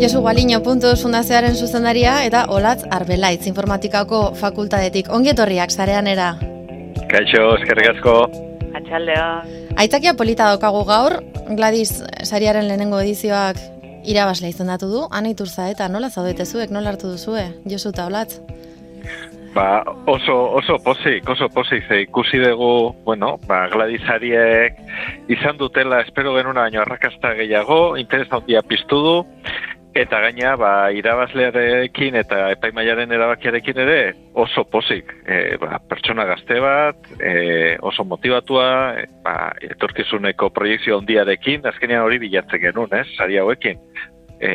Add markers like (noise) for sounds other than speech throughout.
Josu Gualiño Puntos Fundazioaren zuzendaria eta Olatz Arbelaitz Informatikako Fakultatetik. Ongietorriak zarean era? Kaixo, eskerrik asko. Atxaldea. Aitakia polita daukagu gaur, Gladys sariaren lehenengo edizioak irabazle izendatu du, anaiturza eta nola zaudete zuek, nola hartu duzue, Josu eta Olatz? Ba, oso, oso pozik, oso pozik, ze ikusi dugu, bueno, ba, gladizariek izan dutela, espero genuna baino arrakasta gehiago, interesa handia piztu du, eta gaina, ba, irabazlearekin eta epaimaiaren erabakiarekin ere oso pozik, e, ba, pertsona gazte bat, e, oso motivatua, e, ba, etorkizuneko proiektzio handiarekin, azkenean hori bilatzen genuen, ez, sari hauekin e,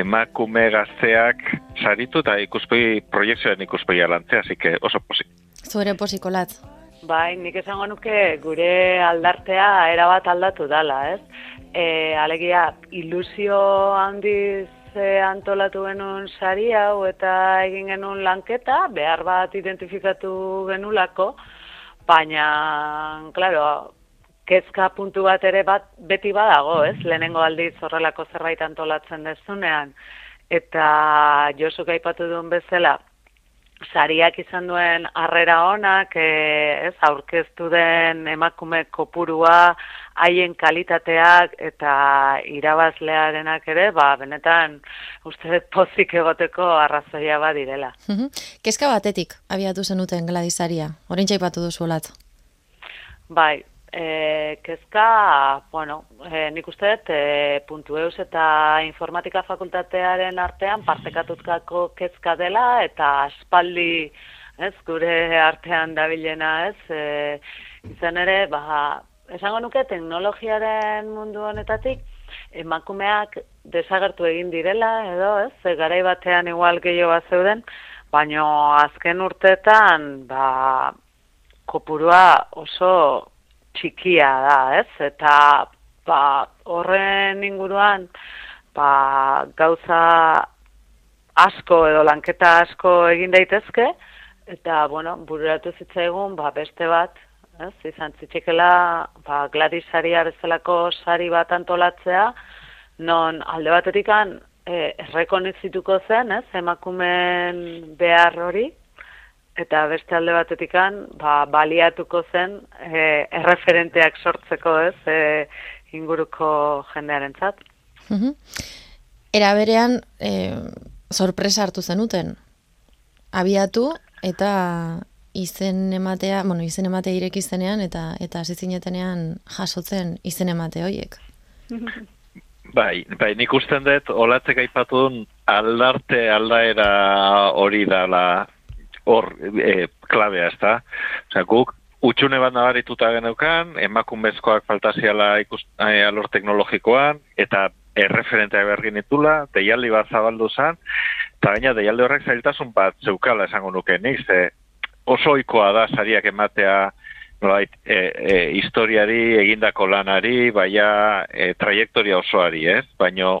emakume gazteak saritu eta ikuspegi proiektzioen ikuspegi alantzea, así que oso posik. Zure posiko latz. Bai, nik esango nuke gure aldartea erabat aldatu dala, ez? E, alegia, ilusio handiz e, antolatu genuen sari hau eta egin genuen lanketa, behar bat identifikatu genulako, baina, klaro, kezka puntu bat ere bat beti badago, ez? Lehenengo aldiz horrelako zerbait antolatzen dezunean. Eta Josuk aipatu duen bezala, sariak izan duen harrera onak, e, ez, aurkeztu den emakume kopurua, haien kalitateak eta irabazlearenak ere, ba, benetan, uste pozik egoteko arrazoia bat direla. Kezka batetik, abiatu zenuten gladizaria, horrein txaipatu duzu? Bai, e, kezka, bueno, e, nik uste dut, e, puntu eus eta informatika fakultatearen artean partekatutkako kezka dela, eta aspaldi, ez, gure artean dabilena, ez, e, izan ere, ba, esango nuke, teknologiaren mundu honetatik, emakumeak desagertu egin direla, edo, ez, e, garai batean igual gehiago bat zeuden, baina azken urteetan, ba, kopurua oso txikia da, ez? Eta ba, horren inguruan ba, gauza asko edo lanketa asko egin daitezke, eta, bueno, bururatu zitzaigun, ba, beste bat, ez? Izan zitzikela, ba, gladisari bezalako sari bat antolatzea, non alde batetikan e, errekonizituko zen, ez? Emakumen behar hori, eta beste alde batetikan ba, baliatuko zen e, erreferenteak sortzeko ez e, inguruko jendearen zat. Era berean e, sorpresa hartu zenuten abiatu eta izen ematea, bueno, izen ematea ireki zenean eta eta hasi jasotzen izen emate horiek. Bai, bai, nik usten dut, olatzek aipatun aldarte aldaera hori dala hor e, klabea, ez da? Osea, guk, utxune bat nabarituta geneukan, emakumezkoak faltaziala ikus, e, alor teknologikoan, eta erreferentea bergin itula, deialdi bat zabaldu zen, eta baina deialdi horrek zailtasun bat zeukala esango nuke, nik, ze oso oikoa da sariak ematea, Nolait, e, e, historiari, egindako lanari, baina e, trajektoria osoari, ez? Baina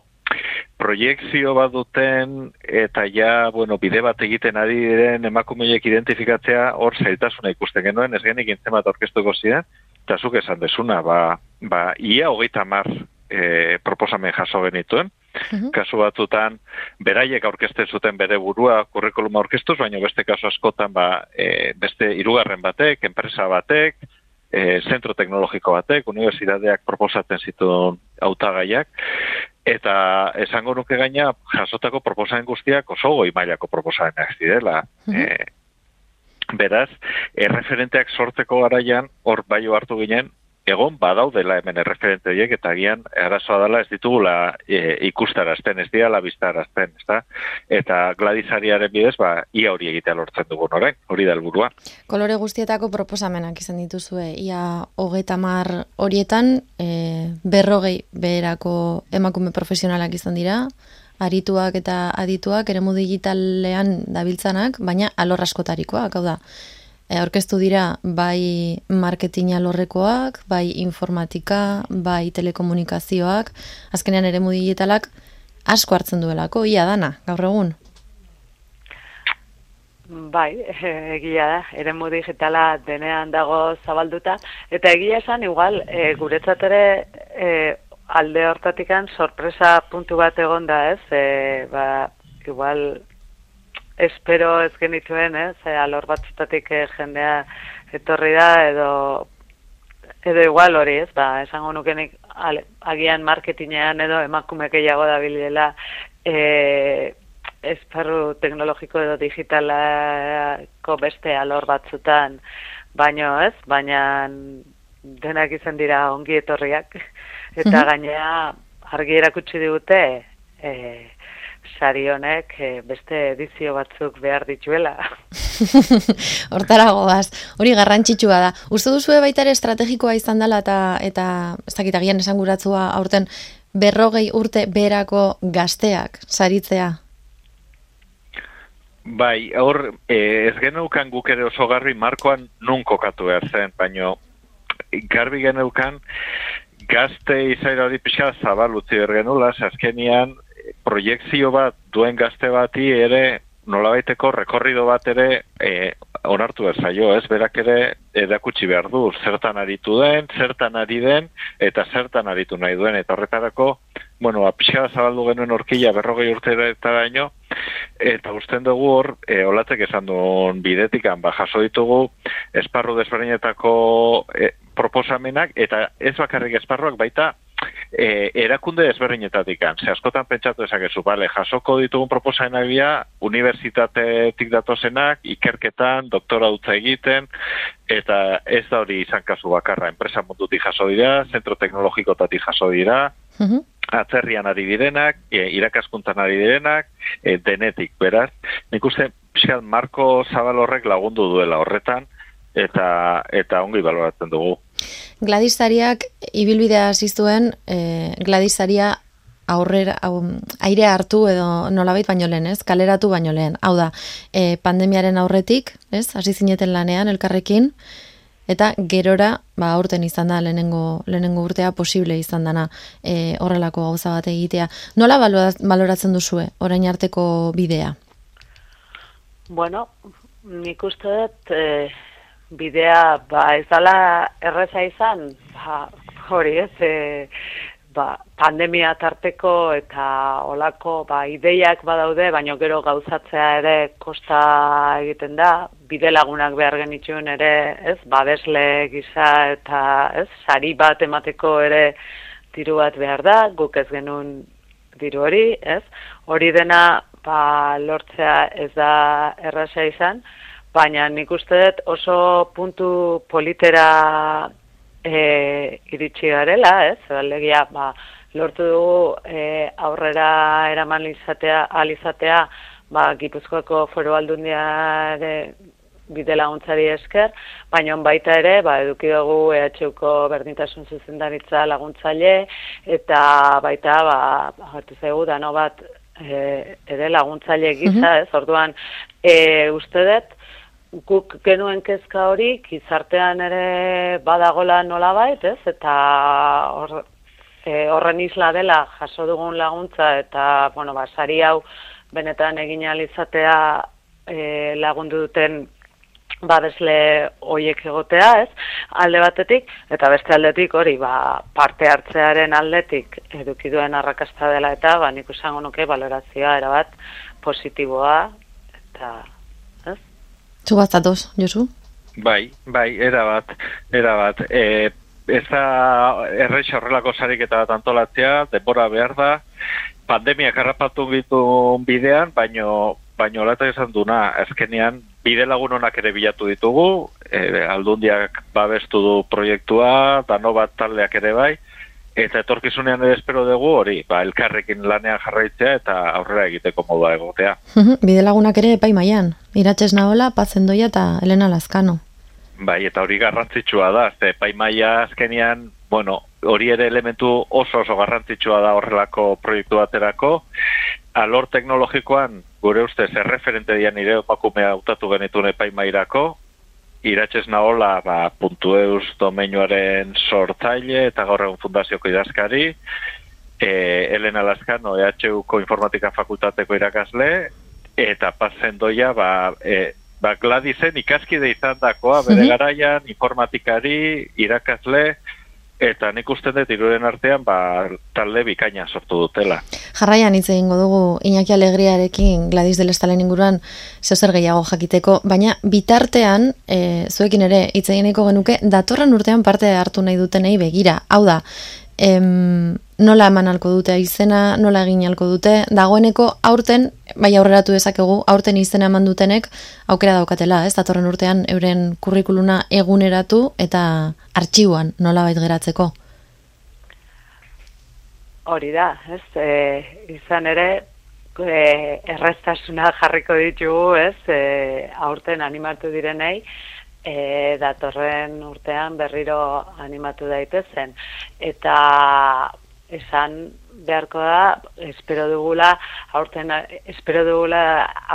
proiektzio bat duten eta ja, bueno, bide bat egiten ari diren emakumeiek identifikatzea hor zailtasuna ikusten genuen, ez genik intzen bat orkestuko ziren, eta zuk esan desuna, ba, ba ia hogeita mar e, proposamen jaso genituen, mhm. kasu batzutan beraiek aurkezten zuten bere burua kurrikuluma aurkeztuz, baina beste kasu askotan ba, e, beste hirugarren batek, enpresa batek, e, zentro teknologiko batek, unibertsitateak proposatzen zituen hautagaiak, eta esango nuke gaina jasotako proposamen guztiak oso goi mailako proposamenak zirela. Mm beraz, erreferenteak sortzeko garaian, hor bai hartu ginen, egon badaudela hemen erreferente horiek eta agian arazoa dela ez ditugula e, ikustarazten, ez dira labistarazten, ez da? Eta gladizariaren bidez, ba, ia hori egitea lortzen dugun orain, hori da helburua. Kolore guztietako proposamenak izan dituzue, ia hogeita mar horietan e, berrogei beherako emakume profesionalak izan dira, arituak eta adituak, eremu digitalean dabiltzanak, baina alorraskotarikoak, hau da, aurkeztu dira bai marketing alorrekoak, bai informatika, bai telekomunikazioak, azkenean ere digitalak asko hartzen duelako, ia dana, gaur egun? Bai, (laughs) egia da, ere digitala denean dago zabalduta, eta egia esan, igual, e, guretzat ere e, alde hortatikan sorpresa puntu bat egon da, ez? E, ba, igual espero ez genituen, ez? E, alor batzutatik e, jendea etorri da edo edo igual hori, ez? Ba, esango nukenik agian marketinean edo emakume gehiago da bilela e, esparru teknologiko edo digitalako beste alor batzutan baino, ez? Baina denak izan dira ongi etorriak eta mm gainea argi erakutsi digute e, sari honek e, beste edizio batzuk behar dituela. (laughs) Hortara goaz, hori garrantzitsua da. Uste duzu baita ere estrategikoa izan dela eta, eta ez dakit agian esan guratzua aurten berrogei urte berako gazteak saritzea? Bai, hor, e, ez geneukan guk ere oso garbi markoan nun kokatu behar zen, baino garbi geneukan gazte izaira hori pixka zabal utzi bergenula, azkenian proiektzio bat duen gazte bati ere nolabaiteko rekorrido bat ere e, onartu zaio, ez? Berak ere edakutsi behar du, zertan aritu den, zertan ari den, eta zertan aritu nahi duen, eta horretarako, bueno, apixka zabaldu genuen orkila berrogei urte eta daño, eta usten dugu hor, e, olatzek esan duen bidetikan, ba, jaso ditugu, esparru desberdinetako e, proposamenak, eta ez bakarrik esparruak baita, e, erakunde ezberdinetatik Ze askotan pentsatu ezakezu, bale, jasoko ditugun proposamenak bia, unibertsitatetik datozenak, ikerketan, doktora dutza egiten, eta ez da hori izan kasu bakarra, enpresa mundutik jaso dira, zentro teknologikotatik jaso dira, mhm. atzerrian ari direnak, e, irakaskuntan ari direnak, e, denetik, beraz. Nik uste, Marko Zabal horrek lagundu duela horretan, eta eta ongi baloratzen dugu. Gladisariak ibilbidea ziztuen, e, Gladisaria aurrera, au, aire hartu edo nolabait baino lehen, ez? Kaleratu baino lehen. Hau da, e, pandemiaren aurretik, ez? Hasi zineten lanean elkarrekin, eta gerora, ba, aurten izan da lehenengo, lehenengo urtea posible izan dana e, horrelako gauza bat egitea. Nola baloratzen duzue, orain arteko bidea? Bueno, nik uste dut, e, bidea ba ez dala erreza izan ba hori ez e, ba, pandemia tarteko eta olako ba ideiak badaude baino gero gauzatzea ere kosta egiten da bide lagunak behar genituen ere ez babesle gisa eta ez sari bat emateko ere diru bat behar da guk ez genuen diru hori ez. Hori dena ba lortzea ez da erraza izan baina nik uste dut oso puntu politera e, iritsi garela, ez? Alegia, ba, lortu dugu e, aurrera eraman izatea, alizatea, ba, Gipuzkoako foro aldundiare bide laguntzari esker, baina baita ere, ba, eduki dugu EHUko berdintasun zuzendaritza laguntzaile, eta baita, ba, hartu zaigu, dano bat, e, ere laguntzaile gisa, ez? Orduan, e, uste dut, guk genuen kezka hori, gizartean ere badagola nola bait, ez? Eta hor, e, horren isla dela jaso dugun laguntza eta, bueno, ba, sari hau benetan egin alizatea e, lagundu duten babesle hoiek egotea, ez? Alde batetik, eta beste aldetik hori, ba, parte hartzearen aldetik eduki duen arrakasta dela eta, ba, nik usango nuke valorazioa erabat positiboa, eta Zu batzatoz, Josu? Bai, bai, era bat, era bat. E, ez da errex horrelako sarik eta antolatzea, denbora behar da, pandemia karrapatu bitu bidean, baino, baino lata esan duna, ezkenean, bide lagun honak ere bilatu ditugu, e, aldundiak babestu du proiektua, dano bat taldeak ere bai, Eta etorkizunean ere espero dugu hori, ba, elkarrekin lanean jarraitzea eta aurrera egiteko modua egotea. Bide lagunak ere epai maian, iratxez nahola, pazendoia eta Elena Lazkano. Bai, eta hori garrantzitsua da, ze epai maia azkenian, bueno, hori ere elementu oso oso garrantzitsua da horrelako proiektu baterako. Alor teknologikoan, gure ustez, erreferente dian nire opakumea utatu genituen epai iratxez nahola ba, puntu eus domeinuaren sortzaile eta gaur egun fundazioko idazkari, e, Elena Laskan, EHUko informatika fakultateko irakasle, eta pasen doia, ba, e, ba, Gladisen ikaskide izan dakoa, bere mhm. garaian, informatikari, irakasle, eta nik uste dut iruren artean ba, talde bikaina sortu dutela. Jarraian hitz egingo dugu Iñaki Alegriarekin Gladys del Estalen inguruan zer gehiago jakiteko, baina bitartean e, zuekin ere hitz egineko genuke datorren urtean parte hartu nahi dutenei begira. Hau da, em, nola eman alko dute izena, nola egin alko dute, dagoeneko aurten, bai aurreratu dezakegu, aurten izena eman dutenek aukera daukatela, ez, datorren urtean euren kurrikuluna eguneratu eta artxiuan nola bait geratzeko. Hori da, ez, e, izan ere, e, erreztasuna jarriko ditugu, ez, e, aurten animatu direnei, e, datorren urtean berriro animatu daitezen. Eta esan beharko da, espero dugula, aurten, espero dugula,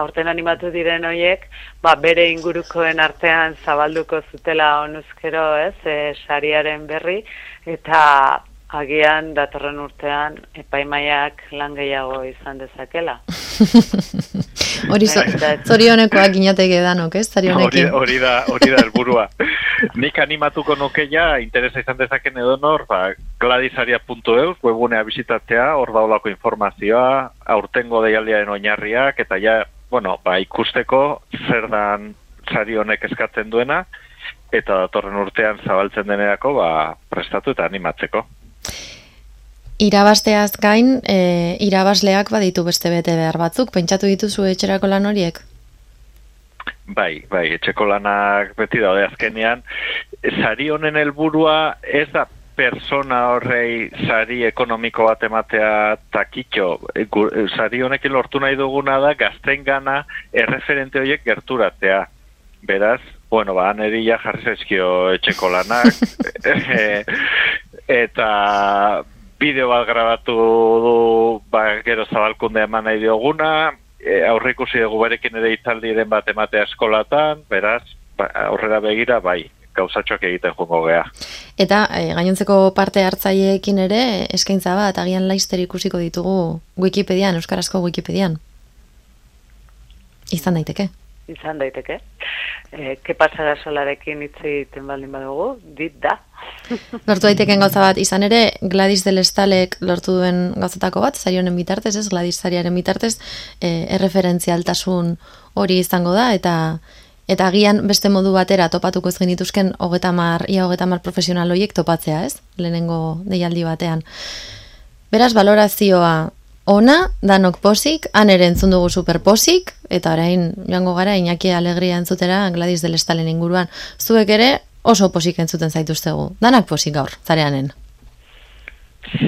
aurten animatu diren horiek, ba, bere ingurukoen artean zabalduko zutela onuzkero, ez, e, sariaren berri, eta agian datorren urtean epaimaiak lan gehiago izan dezakela. (laughs) Hori zorionekoak inateke danok, ez? Hori, hori da, hori da helburua. (laughs) Nik animatuko nuke ja, interesa izan dezaken edo nor, ba, gladisaria.eus, webunea bisitatzea, hor daulako informazioa, aurtengo deialdiaren oinarriak, eta ja, bueno, ba, ikusteko zer dan sari honek eskatzen duena, eta datorren urtean zabaltzen denerako, ba, prestatu eta animatzeko. Irabasteaz gain, e, irabasleak baditu beste bete behar batzuk, pentsatu dituzu etxerako lan horiek? Bai, bai, etxeko lanak beti daude azkenean. Sari honen helburua ez da persona horrei sari ekonomiko bat ematea takitxo. Sari honekin lortu nahi duguna da gazten gana erreferente horiek gerturatzea. Beraz, bueno, ba, neri ja jarri zaizkio etxeko lanak. (laughs) (laughs) Eta bideo bat grabatu du ba, gero zabalkunde eman nahi dioguna, e, aurre ikusi dugu berekin ere itzaldiren bat ematea eskolatan, beraz, ba, aurrera begira, bai, gauzatxoak egiten jungo gea. Eta e, gainontzeko parte hartzaileekin ere, eskaintza bat, agian laizter ikusiko ditugu Wikipedian, Euskarazko Wikipedian. Izan daiteke izan daiteke. E, ke pasara solarekin hitz egiten baldin badugu, dit da. (laughs) lortu daiteken gauza bat, izan ere, Gladys del Estalek lortu duen gauzatako bat, zari honen bitartez, ez, Gladys zariaren bitartez, e, erreferentzialtasun hori izango da, eta eta agian beste modu batera topatuko ez genituzken hogetamar, ia hogetamar profesional horiek topatzea, ez? Lehenengo deialdi batean. Beraz, valorazioa ona, danok posik, han ere entzun dugu superposik, eta orain joango gara Iñaki Alegria entzutera Gladys del Estalen inguruan. Zuek ere oso posik entzuten zaituztegu. Danak posik gaur, zareanen.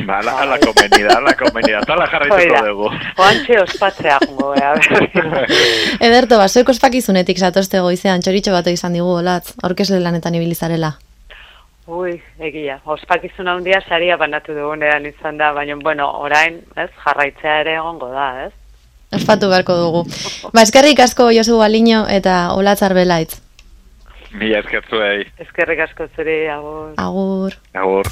Ba, ala, ala komenida, ala komenida, tala jarraituko dugu. Oantxe ospatzea jungo, ea. Ederto, ba, zuek ospakizunetik zatozte goizean, txoritxo bat izan digu, olatz, aurkesle lanetan ibilizarela. Ui, egia, ospakizun handia saria banatu dugunean izan da, baina, bueno, orain, ez, jarraitzea ere egongo da, ez? Ospatu beharko dugu. Ba, eskerrik asko Josu Baliño eta Olatzar Belaitz. Mila eskertu Eskerrik asko zure, agur. Agur. Agur.